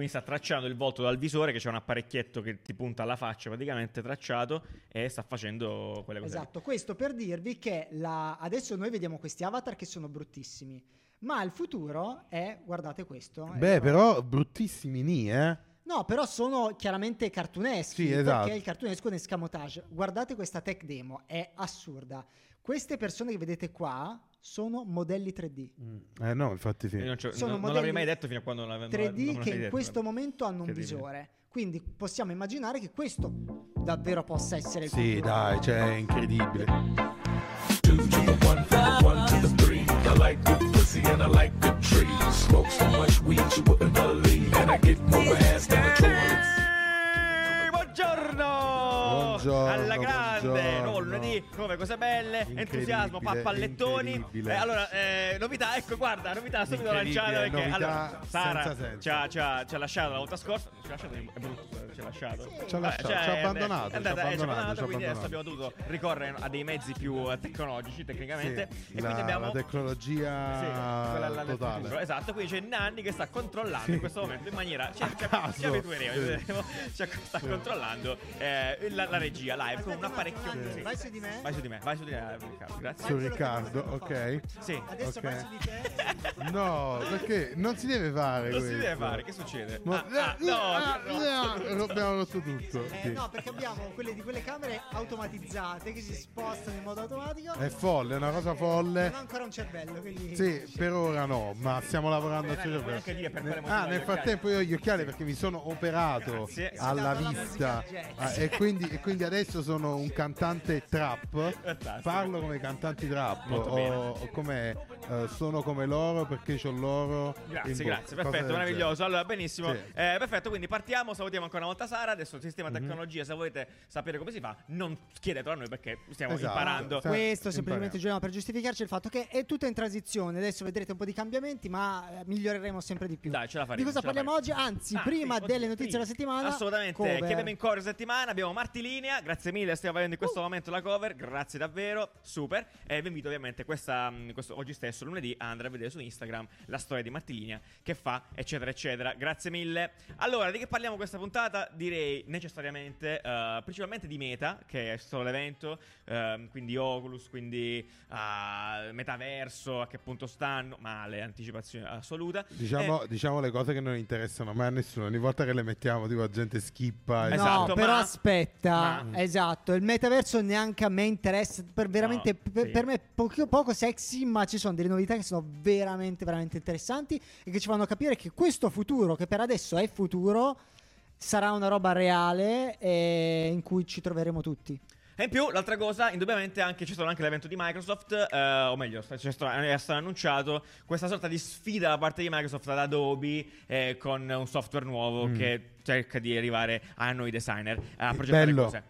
Quindi sta tracciando il volto dal visore, che c'è un apparecchietto che ti punta alla faccia, praticamente tracciato, e sta facendo quelle cose. lì. Esatto, questo per dirvi che la- adesso noi vediamo questi avatar che sono bruttissimi, ma il futuro è, guardate questo. Beh, ecco. però bruttissimi ni, eh? No, però sono chiaramente cartuneschi, Sì, esatto. perché il cartunesco è un escamotage. Guardate questa tech demo, è assurda. Queste persone che vedete qua sono modelli 3D. Eh no, infatti sì. Non, Sono non- non l'avrei mai detto fino a quando non l'avevo 3D non che in questo momento hanno un visore. Quindi possiamo immaginare che questo davvero possa essere il Sì, dai, cioè, è incredibile. two to the one, from the one to the three. I like good pussy and I like good trees. Smoke so much weed you wouldn't believe, and I get more ass than a toilet. Buongiorno! Buongiorno, Alla grande! Lunedì, come cose belle, entusiasmo, pappallettoni. incredibile. Eh, allora, eh, novità, ecco, guarda, novità subito lanciata perché novità allora, Sara ci ha, ci ha- ci ha lasciato la volta scorsa. Ci ha lasciato, è brutto, ci ha lasciato. Ci ha Eh, lasciato, cioè, ci ha eh, abbandonato, È andata, eh, ci ha abbandonato, quindi adesso abbiamo dovuto ricorrere a dei mezzi più eh, tecnologici, tecnicamente. Sì, e la, quindi abbiamo la tecnologia sì, totale. futuro, esatto, quindi c'è Nanni che sta controllando Sì. in questo momento in maniera ci, ci, abitueremo, sta controllando eh, la, la regia live con un Aspetta apparecchio vai su di me. Vai su di me vai su di me Riccardo grazie Su Riccardo, ok. sì Adesso Ok. vai su di te. No, perché non si deve fare non si questo. deve fare che succede Ma- Ah, ah, no, ah, no. no, abbiamo rotto tutto. Eh, sì. no, perché abbiamo quelle di quelle camere automatizzate che si spostano in modo automatico. È folle, è una cosa Non folle. ho ancora un cervello, quindi Sì, per ora no, ma stiamo lavorando Eh, al non cervello. Ah, nel frattempo io ho gli occhiali perché mi sono operato Grazie. alla vista. Ah, e, quindi, e quindi adesso sono un cantante trap. Fantastico. Parlo come i cantanti trap. O, o come eh, sono come loro perché ho l'oro. Grazie, grazie, perfetto, meraviglioso. Allora, benissimo. Sì. Eh, perfetto, quindi partiamo. Salutiamo ancora una volta Sara. Adesso il sistema Mhm. tecnologia, se volete sapere come si fa, non chiedetelo a noi perché stiamo Esatto. imparando. Sì. questo semplicemente giriamo per giustificarci il fatto che è tutto in transizione. Adesso vedrete un po' di cambiamenti, ma eh, miglioreremo sempre di più. Dai, ce la faremo. Di cosa parliamo oggi? Anzi, Ah, prima sì, delle notizie della settimana, Assolutamente. cover. Che abbiamo in cover settimana? Abbiamo Marti Linea. Grazie mille, stiamo avendo in questo momento la cover. Grazie davvero, super. E vi invito ovviamente questa, mh, questo, oggi stesso, lunedì, a andare a vedere su Instagram la storia di Marti Linea che fa, eccetera, eccetera. Grazie mille. Allora, di che parliamo questa puntata? Direi necessariamente, eh, principalmente di Meta, che è stato l'evento, ehm, quindi Oculus, quindi ah, Metaverso, a che punto stanno? Male, anticipazione assoluta. Diciamo, Eh, diciamo le cose che non interessano mai a nessuno. Ogni volta che le mettiamo, tipo, la gente skippa. e- No, Esatto, però ma- aspetta, ma- esatto, il metaverso neanche a me interessa, per, veramente, No, per, sì. per me è poco, poco sexy, ma ci sono delle novità che sono veramente, veramente interessanti e che ci fanno capire che questo futuro, che per adesso è futuro, sarà una roba reale e in cui ci troveremo tutti. E in più, l'altra cosa, indubbiamente anche c'è stato anche l'evento di Microsoft, eh, o meglio, stato, è stato annunciato questa sorta di sfida da parte di Microsoft ad Adobe eh, con un software nuovo Mm. che cerca di arrivare a noi designer a progettare bello. cose.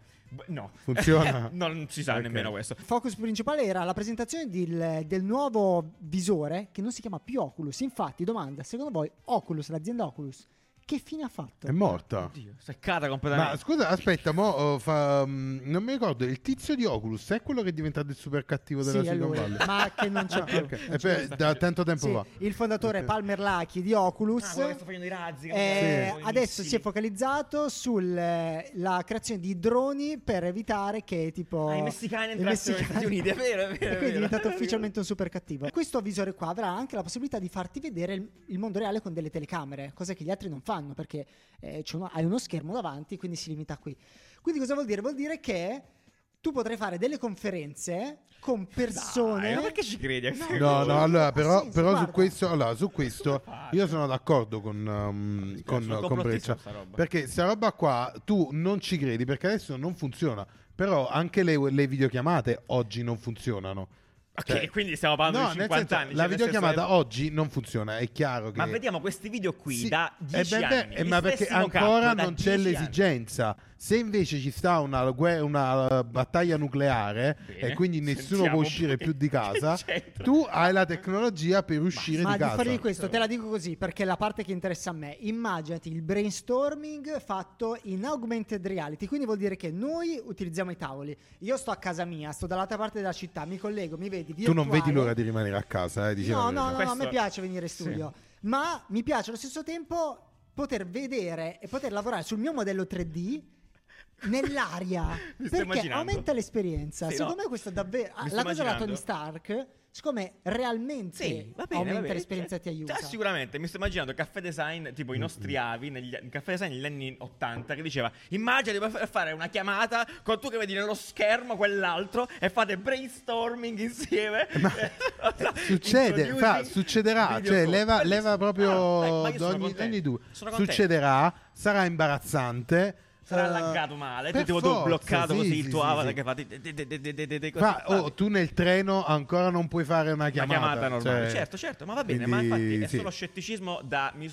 No. Funziona? non si sa Ok. nemmeno questo. Il focus principale era la presentazione del, del nuovo visore che non si chiama più Oculus. Infatti, domanda, secondo voi Oculus, l'azienda Oculus, che fine ha fatto? È morta. Oddio, seccata completamente. Ma scusa, aspetta, mo, oh, fa- mm, non mi ricordo, il tizio di Oculus è quello che è diventato il super cattivo della Sì, Silicon Valley? ma che non c'è Ah, più. ok. Non E c'è per- da tanto tempo Sì, fa. il fondatore Ok. Palmer Lucky di Oculus Ah, sta facendo i razzi. eh, i adesso si è focalizzato sulla creazione di droni per evitare che tipo Ah, i messicani entrassero negli Stati Uniti, è vero, è vero, e quindi è diventato ufficialmente un super cattivo questo visore qua avrà anche la possibilità di farti vedere il, il mondo reale con delle telecamere cosa che gli altri non fanno perché eh, c'è uno- hai uno schermo davanti quindi si limita qui quindi cosa vuol dire? vuol dire che tu potrai fare delle conferenze con persone Dai, ma perché ci credi No, cose? no, allora, però, senso, però su questo, allora, su questo io sono d'accordo con, um, con, sono con complottista Breccia. sta. Perché sta roba qua tu non ci credi perché adesso non funziona. Però anche le, le videochiamate oggi non funzionano. Ok, Cioè- quindi stiamo parlando No, di nel 50 senso, anni. la cioè, videochiamata senso- oggi non funziona, è chiaro che... Ma vediamo questi video qui Sì, da eh 10 beh, beh, anni. eh, ma perché ancora non c'è 10 anni. l'esigenza. Se invece ci sta una, guerra- una battaglia nucleare Bene, e quindi nessuno può uscire più di casa, tu hai la tecnologia per uscire Ma di di casa. fare di questo te la dico così perché è la parte che interessa a me. Immaginati il brainstorming fatto in augmented reality. Quindi vuol dire che noi utilizziamo i tavoli. Io sto a casa mia, sto dall'altra parte della città, mi collego, mi vedi Tu non vedi l'ora di rimanere a casa, eh, No, no, no, no, a me piace venire in studio. Ma mi piace allo stesso tempo poter vedere e poter lavorare sul mio modello 3D nell'aria perché immaginando? aumenta l'esperienza. Sì, Secondo no. me questo è davvero sto la cosa da immaginando. Tony Stark, siccome realmente Sì, va bene, aumenta va bene. l'esperienza e ti Cioè, aiuta. cioè, sicuramente, mi sto immaginando caffè design, tipo i nostri avi, negli in caffè design negli anni 80, che diceva, immagina di fare una chiamata con tu che vedi nello schermo quell'altro e fate brainstorming insieme. Succede, Introducing fra- succederà, video cioè leva, leva proprio Ah, ma ogni, due. Succederà, sarà imbarazzante. Sarà eh, laggato male, per tipo tu forza, bloccato sì, così sì, il tuo sì, avatar che fa di- Fra- oh, tu nel treno ancora non puoi fare una Una chiamata. chiamata normale. cioè, certo, certo, ma va bene, ma infatti è solo scetticismo da mi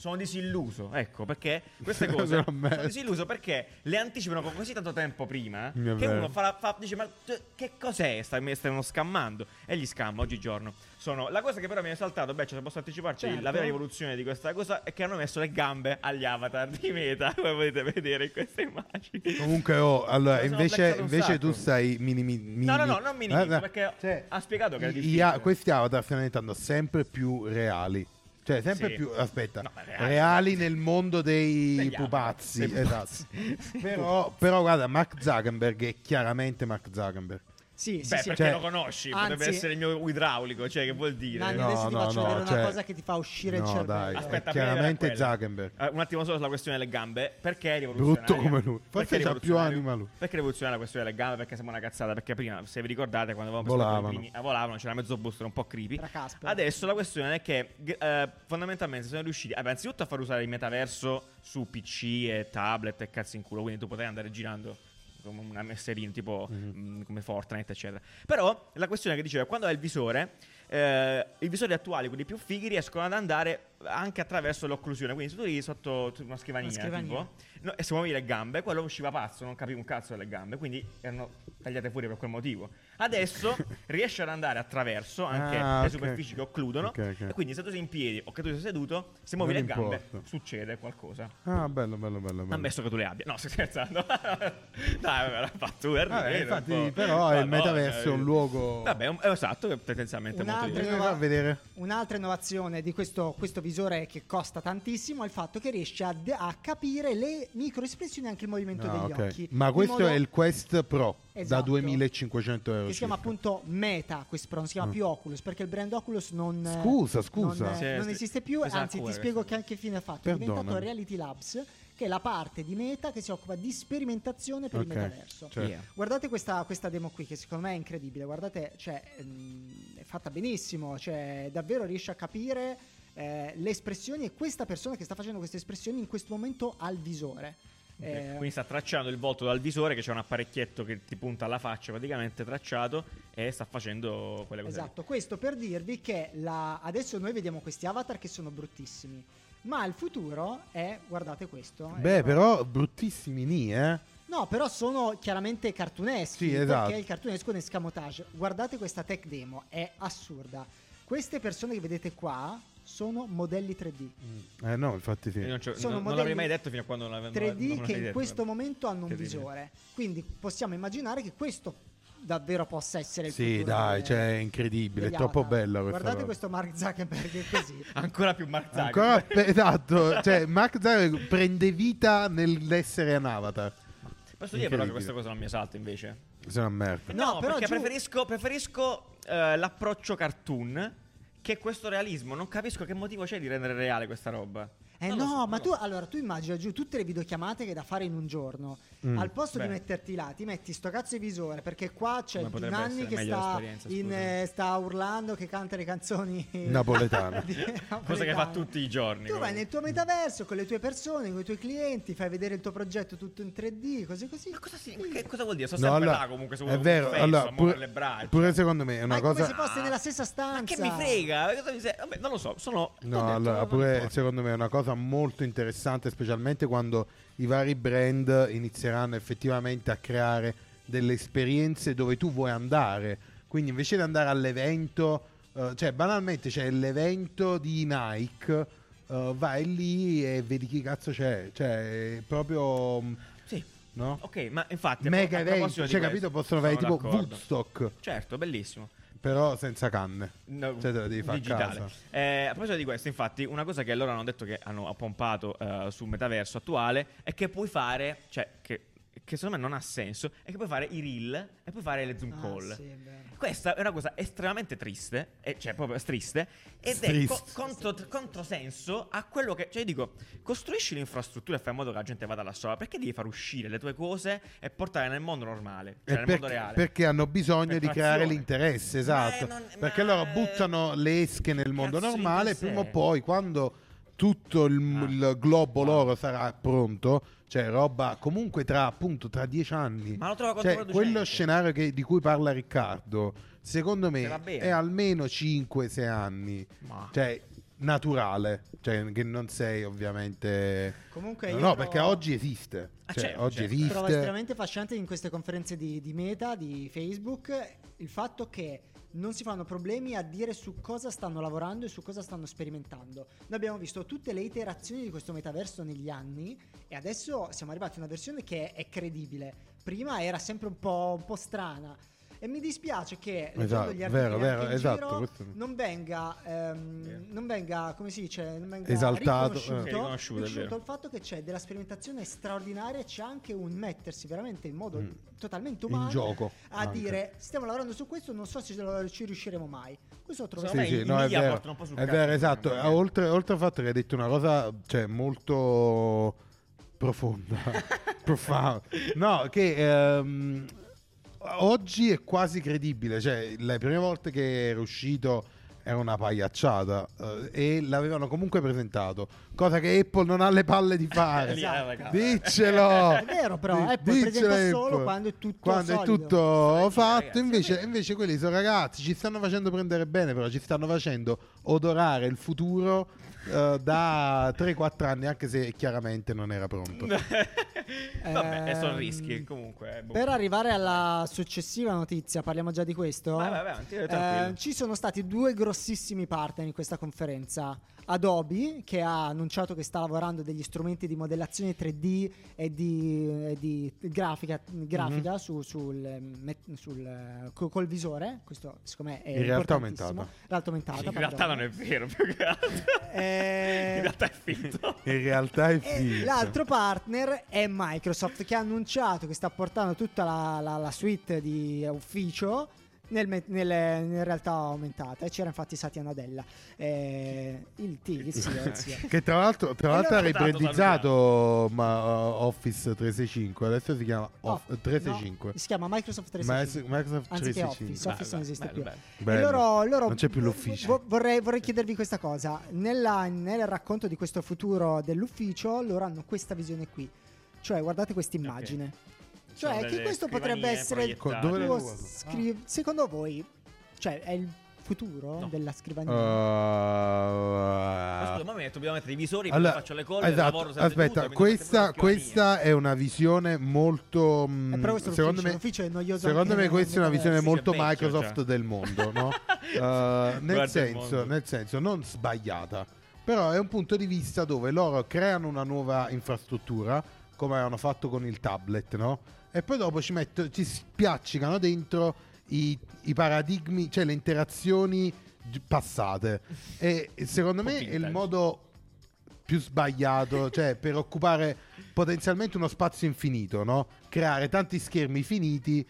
sono disilluso, ecco, perché queste cose sono disilluso perché le anticipano con così tanto tempo prima che vero. uno fa, fa- dice "Ma che cos'è? Stai- Mi stanno scammando" e gli scamma oggigiorno. Sono la cosa che però mi è saltato, beh, cioè, posso anticiparci Certo. la vera rivoluzione di questa cosa è che hanno messo le gambe agli avatar di Meta, come potete vedere in queste immagini. Comunque, oh, allora, invece, invece tu stai minimi, minimi- No, no, no, non minimizzo, Guarda, perché ha spiegato che i- difficile. i- questi avatar stanno diventando sempre più reali. Cioè, sempre Sì. più. Aspetta, No, reali, reali. nel mondo dei Degli pupazzi. Esatto. pupazzi. però, però, guarda, Mark Zuckerberg è chiaramente Mark Zuckerberg. Sì, sì, Beh, sì. perché Cioè- lo conosci, potrebbe Anzi- essere il mio idraulico, cioè che vuol dire? Nanni, No, adesso ti no, faccio no, vedere cioè- una cosa che ti fa uscire il cervello. dai, Aspetta, chiaramente. Zuckerberg. Eh, un attimo solo sulla questione delle gambe. Perché è rivoluzionario? Brutto come lui. Forse c'ha più anima lui. Perché è rivoluzionaria la questione delle gambe? Perché sembra una cazzata. Perché prima, se vi ricordate, quando avevamo Volavano. primi- ah, volavano, c'era mezzo booster un po' creepy. Adesso la questione è che eh, fondamentalmente sono riusciti, vabbè, anzitutto a far usare il metaverso su PC e tablet e cazzo in culo, quindi tu potevi andare girando come una messerina tipo Mhm. mh, come Fortnite eccetera però la questione che diceva quando hai il visore eh, i visori attuali quelli più fighi riescono ad andare anche attraverso l'occlusione quindi se tu eri sotto una scrivania, Una scrivania. tipo no, e se muovi le gambe quello usciva pazzo non capiva un cazzo delle gambe quindi erano tagliate fuori per quel motivo adesso riesce ad andare attraverso anche Ah, le superfici che occludono Ok, ok. e quindi se tu sei in piedi o che tu sei seduto se muovi Non le gambe importa. succede qualcosa Ah, bello, bello, bello. bello. Ammesso che tu le abbia. No, stai scherzando. Dai, vabbè, l'ha fatto Vabbè, infatti, però il Madonna, metaverso è un eh. luogo. Vabbè, un- eh, esatto, che tendenzialmente è molto Un'altra diverso. Bisogna far vedere. Un'altra innovazione di questo, questo visore che costa tantissimo è il fatto che riesce a, a capire le microespressioni e anche il movimento Ah, degli ok. occhi. Ma questo modo è il Quest Pro da Esatto. 2500 euro. che si chiama circa. appunto Meta, Quest Pro, non si chiama Mm. più Oculus perché il brand Oculus non, Scusa, scusa. non, Sì, non sì. esiste più, Esatto, anzi ti spiego che- che anche fine ha fatto. È diventato. Reality Labs, che è la parte di Meta che si occupa di sperimentazione per Ok, il metaverso. cioè- Yeah. Guardate questa, questa demo qui che secondo me è incredibile, guardate, cioè, ehm, è fatta benissimo, cioè davvero riesce a capire eh, le espressioni e questa persona che sta facendo queste espressioni in questo momento ha il visore. Ok, Eh, Quindi sta tracciando il volto dal visore, che c'è un apparecchietto che ti punta alla faccia, praticamente tracciato, e sta facendo quelle cose. lì. Esatto, questo per dirvi che la- adesso noi vediamo questi avatar che sono bruttissimi, ma il futuro è, guardate questo. Beh, qua. però bruttissimi ni, eh. No, però sono chiaramente cartuneschi, Sì, esatto. perché il cartunesco in escamotage. Guardate questa tech demo, è assurda. Queste persone che vedete qua sono modelli 3D. Eh no, infatti sì. Non, Sono non- non modelli l'avrei mai detto fino a quando non l'avevo 3D non che in detto. questo momento hanno un visore. Quindi possiamo immaginare che questo davvero possa essere il Sì, dai, cioè è incredibile, è troppo bella questa Guardate roba. questo Mark Zuckerberg è così. Ancora più Mark Zuckerberg. Ancora pe- esatto, cioè Mark Zuckerberg prende vita nell'essere un avatar. Posso dire però che questa cosa non mi esalta invece? Sei una merda. No, No, però perché giù- preferisco, preferisco eh, l'approccio cartoon che questo realismo. Non capisco che motivo c'è di rendere reale questa roba. Eh Non no, so, ma tu so. allora tu immagina giù tutte le videochiamate che hai da fare in un giorno. Mm. Al posto Beh. di metterti là, ti metti sto cazzo di visore perché qua c'è Come potrebbe Nanni che sta, in, eh, sta urlando che canta le canzoni Napoletana. di- Cosa che fa napoletane. tutti i giorni. Tu vai nel tuo metaverso con le tue persone, con i tuoi clienti, fai vedere il tuo progetto tutto in 3D, cose così. Ma cosa, si- ma che cosa vuol dire? Sono No, sempre allora, là comunque. Se è vero, un fesso, allora, pure, le braccia. pure secondo me è Ma una come cosa... se fosse nella stessa Ma stanza. che mi frega? Cosa mi se- Vabbè, non lo so. Sono. No, allora, pure secondo me è una cosa molto interessante, specialmente quando i vari brand inizieranno effettivamente a creare delle esperienze dove tu vuoi andare. Quindi invece di andare all'evento, eh, cioè banalmente c'è l'evento di Nike, eh, vai lì e vedi chi cazzo c'è. Cioè, è proprio... mm, Sì. No? Ok, ma infatti. Mega evento, cioè questo, capito? Possono fare tipo d'accordo. Woodstock. Certo, bellissimo. Però senza canne. No, Cioè, te la devi fare digitale. casa. Eh, a proposito di questo, infatti, una cosa che loro hanno detto che hanno pompato eh, sul metaverso attuale è che puoi fare, cioè, che, che secondo me non ha senso, è che puoi fare i reel e puoi fare le Zoom Ah, call. sì, è vero. Questa è una cosa estremamente triste, e- cioè proprio triste, ed è Triste. co- contro, controsenso a quello che. Cioè, io dico, costruisci l'infrastruttura e fai in modo che la gente vada là sopra. Perché devi far uscire le tue cose e portare nel mondo normale? Cioè, E nel perché, mondo reale. perché hanno bisogno di creare l'interesse, Ma esatto. è non- perché ma- loro buttano le esche nel mondo normale, cos'è? prima o poi quando tutto il, Ah. il globo Ah. loro sarà pronto, cioè roba comunque tra appunto tra dieci anni. Ma lo trovo Cioè, quello scenario che- di cui parla Riccardo, secondo Se me è almeno 5-6 anni. Ma- Cioè, naturale, cioè che non sei ovviamente... Comunque No, io no, trovo- perché oggi esiste. Ah, Cioè, certo, oggi certo. esiste. Trovo estremamente fascinante in queste conferenze di, di Meta, di Facebook, il fatto che non si fanno problemi a dire su cosa stanno lavorando e su cosa stanno sperimentando. Noi abbiamo visto tutte le iterazioni di questo metaverso negli anni e adesso siamo arrivati a una versione che è credibile. Prima era sempre un po', un po' strana. E mi dispiace che leggendo Esatto, gli articoli vero, vero, in esatto, giro, questo- non venga, ehm, Vero. non venga, come si dice, non venga Esaltato, riconosciuto, eh. Riconosciuto, è riconosciuto vero. il fatto che c'è della sperimentazione straordinaria c'è anche un mettersi veramente in modo Mm. totalmente In umano gioco, a anche. dire stiamo lavorando su questo, non so se ci riusciremo mai. Questo lo trovo Secondo Sì, sì, no, è vero, po' sul è vero, esatto. me. Oltre, oltre al fatto che hai detto una cosa cioè, molto profonda, profound. No, che ehm, oggi è quasi credibile. Cioè, le prime volte che era uscito era una pagliacciata eh, e l'avevano comunque presentato, cosa che Apple non ha le palle di fare. Esatto. eh, raga. Diccelo! È vero, però, Di- Apple diccelo, presenta solo Apple. quando è tutto Quando è tutto fatto, ragazzi, invece, invece quelli sono ragazzi, ci stanno facendo prendere bene, però ci stanno facendo odorare il futuro eh, da 3-4 anni, anche se chiaramente non era pronto. Vabbè, e sono Ehm, rischi comunque. boh. Per arrivare alla successiva notizia, parliamo già di questo. Vai, vai, avanti, Eh, ci sono stati due grossissimi partner in questa conferenza. Adobe, che ha annunciato che sta lavorando degli strumenti di modellazione 3D e di, e di grafica, grafica Mhm. su- sul, eh, met- sul, eh, co- col visore. Questo, secondo me, è In realtà importantissimo. aumentata. Realtà aumentata. in realtà non è vero, più che altro. Eh, In realtà è finto. In realtà è e finto. l'altro partner è Microsoft che ha annunciato che sta portando tutta la, la- la suite di ufficio nel, nelle- in realtà aumentata e c'era infatti Satya Nadella eh, il T. Che tra l'altro, tra l'altro ha ribrandizzato ma, uh, Office 365, adesso si chiama No, Off- 365. no, si chiama Microsoft Ma- 365 Microsoft anziché 365. Office Office non esiste più bello. E Bello. loro, loro- Non c'è più l'ufficio. vo- vorrei, vorrei chiedervi questa cosa. Nella- nel racconto di questo futuro dell'ufficio, loro hanno questa visione qui. Cioè, guardate questa immagine. Sono Cioè, che questo potrebbe essere il tuo scri- Secondo voi, cioè, è il futuro No. della scrivania? Ma Uh, scusa, ma mi dobbiamo mettere i visori, allora, poi faccio le cose, esatto, lavoro senza aspetta, mi questa, questa è una visione molto. mm, Eh, però questo è secondo me, l'ufficio è noioso secondo me questa è una visione molto vecchio, Microsoft cioè. del mondo, no? Uh, nel, senso, mondo. nel senso, non sbagliata, però è un punto di vista dove loro creano una nuova infrastruttura, come avevano fatto con il tablet, no? E poi dopo ci, metto, ci spiaccicano dentro i, i paradigmi, cioè le interazioni passate. E secondo me è il modo più sbagliato, cioè per occupare potenzialmente uno spazio infinito, no? Creare tanti schermi finiti,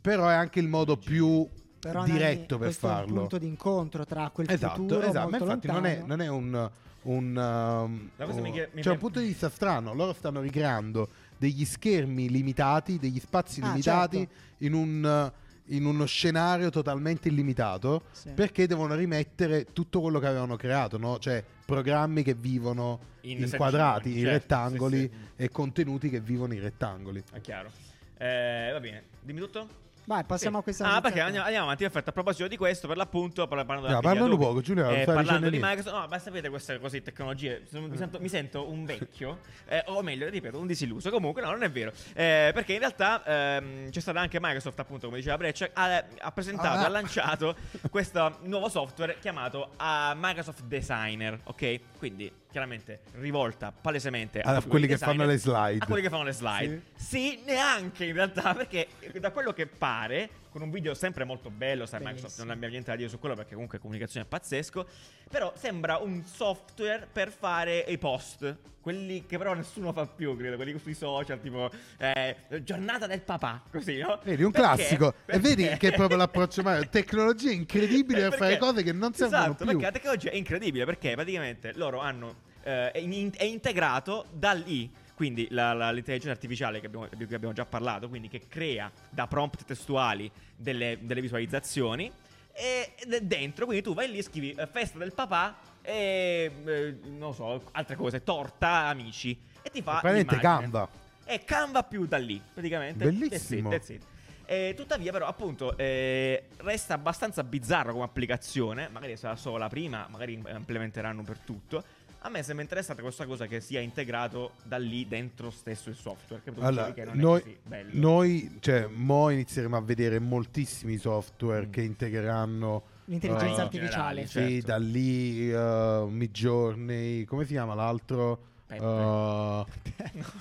però è anche il modo più Però, diretto per questo È un farlo. punto di incontro tra quel Esatto, futuro esatto. Ma infatti non è, non è un, un, um, un- mi c'è un punto di vista strano. Loro stanno ricreando degli schermi limitati, degli spazi Ah, limitati certo. in, un, in uno scenario totalmente illimitato Sì. perché devono rimettere tutto quello che avevano creato, no? Cioè programmi che vivono In in, quadrati, in certo, rettangoli sì, sì. e contenuti che vivono in rettangoli. È chiaro. Eh, va bene, dimmi tutto. Vai, passiamo Sì. a questa Ah, perché andiamo, andiamo avanti. Perfetto. A proposito di questo, per l'appunto, par- parlando No, parlando Adobe, poco, Giulia, eh, parlando di niente. Microsoft, no, ma sapete queste cose di tecnologie. Mi sento, mi sento un vecchio, eh, o meglio, ripeto, un disilluso. Comunque, no, non è vero. Eh, perché in realtà ehm, c'è stata anche Microsoft, appunto, come diceva Breccia, ha, ha presentato, Ah. ha lanciato questo nuovo software chiamato ah, Microsoft Designer. Ok? Quindi, chiaramente, rivolta palesemente A proprio quelli che fanno designer, le slide. A quelli che fanno le slide. Sì, neanche in realtà, perché da quello che pare, con un video sempre molto bello. Sai, Bellissimo. Microsoft non abbiamo niente da dire su quello perché comunque comunicazione è pazzesco. Però sembra un software per fare i post. Quelli che però nessuno fa più, credo, quelli sui social, tipo eh, giornata del papà, così, no? Vedi, un Perché? classico. E vedi Perché? che è proprio l'approccio Mario. Tecnologia incredibile per fare Perché? cose che non servono esatto, più. perché la tecnologia è incredibile perché praticamente loro hanno eh, è, in- è integrato dall'I quindi la- la- l'intelligenza artificiale che abbiamo- di cui abbiamo già parlato, quindi che crea da prompt testuali delle, delle visualizzazioni e dentro, quindi tu vai lì e scrivi eh, festa del papà e eh, non so, altre cose, torta, amici e ti fa Praticamente. Canva. E Canva più da lì, praticamente. Bellissimo. That's it, that's it. Eh, tuttavia, però, appunto, eh, resta abbastanza bizzarro come applicazione. Magari sarà solo la prima, magari implementeranno per tutto. A me sembra interessante questa cosa che sia integrato da lì dentro stesso il software. Che Allora, che non è noi, così bello. noi, cioè, mo inizieremo a vedere moltissimi software Mm. che integreranno L'intelligenza eh, artificiale. Sì, certo. da lì uh, Midjourney, come si chiama l'altro? Uh,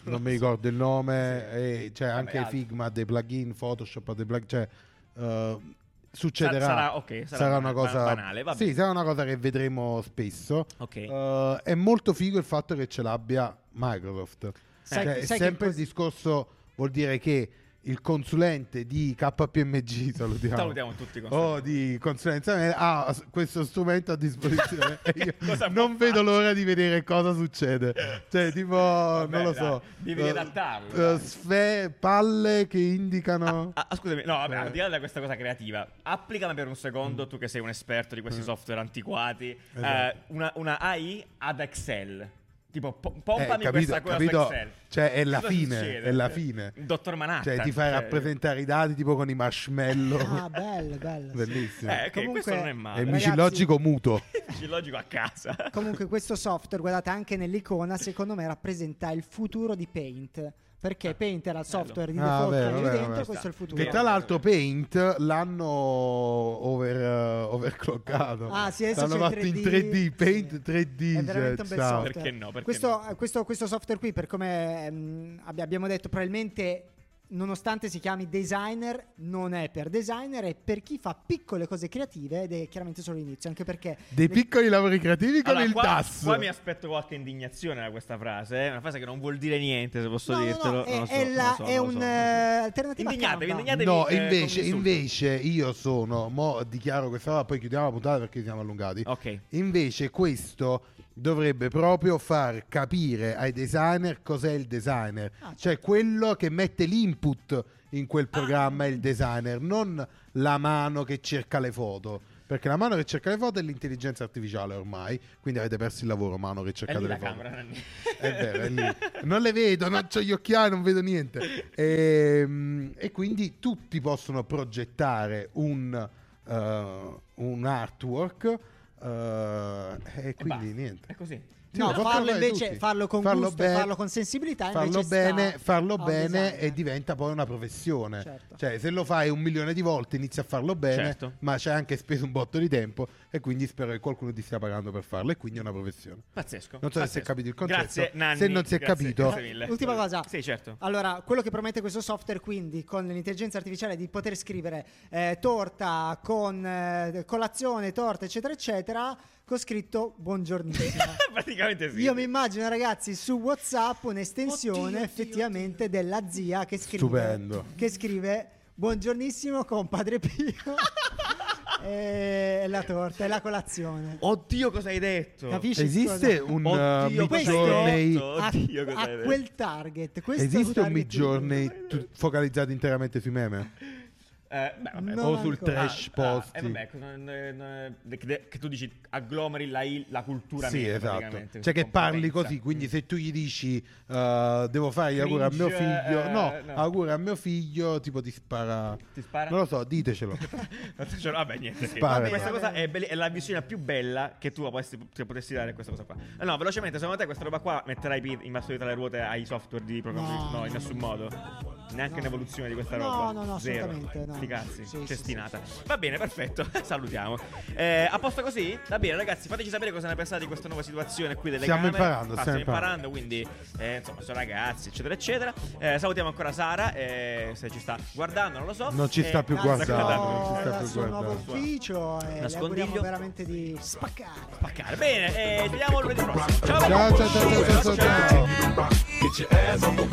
non mi ricordo il nome, e c'è Vabbè, anche altri. Figma ha dei plugin, Photoshop ha dei plugin, cioè uh, succederà. Sa- sarà- ok, sarà una ban- cosa banale, vabbè. Sì, sarà una cosa che vedremo spesso. Ok. Uh, è molto figo il fatto che ce l'abbia Microsoft. Sai- Cioè, è sai che sempre cos- il discorso vuol dire che il consulente di KPMG, salutiamo, Salutiamo tutti con o di consulenza ha s- questo strumento a disposizione e io non vedo l'ora di vedere cosa succede. Cioè, tipo, non lo so, devi eh, adattarlo, eh, sfe- palle che indicano. Ah, ah, scusami, no, vabbè, Eh. al di là di questa cosa creativa, applicami per un secondo, tu che sei un esperto di questi software antiquati, eh, Mm. Esatto. una, una AI ad Excel. Tipo, po- Eh, pompami capito, questa cosa capito? su Excel. Cioè, è la Cosa fine, succede? è la fine. Il dottor Manhattan. Cioè, ti fai cioè, rappresentare i dati tipo con i marshmallow. Ah, bello, bello. Bellissimo. Eh, ok, Comunque- questo non è è male. il ragazzi- micilogico muto. Dici logico a casa. Comunque questo software, guardate anche nell'icona, secondo me rappresenta il futuro di Paint. Perché Paint era il software di Ah, default vero, che avevi vero, dentro, vero. questo è il futuro. Che tra l'altro Paint l'hanno over, uh, overclockato. Ah, sì, adesso L'hanno fatto in 3D, 3D, Paint sì. 3D. È veramente un bel ciao. software. Perché no, perché questo, no? questo- questo software qui, per come ehm, abbi- abbiamo detto, probabilmente nonostante si chiami designer, non è per designer, è per chi fa piccole cose creative ed è chiaramente solo l'inizio, anche perché Dei le- piccoli lavori creativi con Allora, il qua, DAS. qua mi aspetto qualche indignazione da questa frase. eh. Una frase che non vuol dire niente, se posso No, no, no, dirtelo. è, so, è la- so, è lo so, un'alternativa Indignatevi, indignatevi. No, eh, invece, invece io sono, mo dichiaro questa roba, poi chiudiamo la puntata perché siamo allungati. Ok. Invece questo dovrebbe proprio far capire ai designer cos'è il designer, Ah, certo. cioè quello che mette l'input in quel Ah. programma è il designer, non la mano che cerca le foto. Perché la mano che cerca le foto è l'intelligenza artificiale ormai, quindi avete perso il lavoro mano che lì le la foto. camera. È vero, è lì. Non le vedo, non ho gli occhiali, non vedo niente. Ehm, E, quindi tutti possono progettare un, eh, un artwork eh, e E quindi basta. niente. È così. No, farlo invece, tutti. farlo con Farlo gusto, bene- farlo con sensibilità, farlo bene, sta farlo bene e diventa poi una professione. Certo. Cioè, se lo fai un milione di volte inizi a farlo bene, Certo. ma c'è anche speso un botto di tempo e quindi spero che qualcuno ti stia pagando per farlo e quindi è una professione. Pazzesco. Non so se si è pazzesco. capito il concetto. Grazie, Nanni. Se non si è grazie, capito- grazie mille. Ultima cosa. Sì, certo. Allora, quello che promette questo software, quindi, con l'intelligenza artificiale di poter scrivere eh, torta con eh, colazione, torta, eccetera, eccetera, con scritto buongiornissimo. Praticamente sì. Io mi immagino, ragazzi, su WhatsApp un'estensione Oddio, oddio, effettivamente della zia che scrive, Stupendo. che scrive buongiornissimo con Padre Pio e la torta e la colazione. Oddio, cosa hai detto? Capisci? Esiste cosa? un Oddio, uh, Midjourney? A, Oddio, cosa a hai detto? quel target. Esiste un Midjourney tu- focalizzato interamente sui meme? Eh, beh, vabbè, o sul ancora. trash Ah, ah, eh, vabbè, che, che tu dici agglomeri la, la cultura Sì, meme, esatto. Cioè che parli così, quindi se tu gli dici uh, devo fare gli auguri a mio figlio, eh, no, no. auguri a mio figlio, tipo ti spara. Ti spara? Non lo so, ditecelo. Vabbè, niente. sì. Spara. Questa cosa è, belli- è la visione più bella che tu potessi, che potessi dare a questa cosa qua. Eh, No, velocemente, secondo te questa roba qua metterai in basso di tra le ruote ai software di programmazione? No, No, in nessun modo. Neanche no. un'evoluzione di questa No, roba. no, no, Zero. assolutamente no. Sti cazzi, Sì, sì, cestinata. Va bene, perfetto. Salutiamo. Eh, a posto così? Va bene, ragazzi, fateci sapere cosa ne pensate di questa nuova situazione qui delle Stiamo camere. imparando, Ah, stiamo imparando, quindi eh, insomma, sono ragazzi, eccetera, eccetera. Eh, salutiamo ancora Sara, eh, se ci sta guardando, non lo so. Non ci Eh, sta più Dal guardando, guardando, non ci sta più suo nuovo guardando. ufficio e le Nascondiglio. veramente di spaccare. Spaccare. Bene, eh, ci vediamo lunedì prossimo. Ciao, Ciao, ciao, ciao, ciao, ciao, ciao.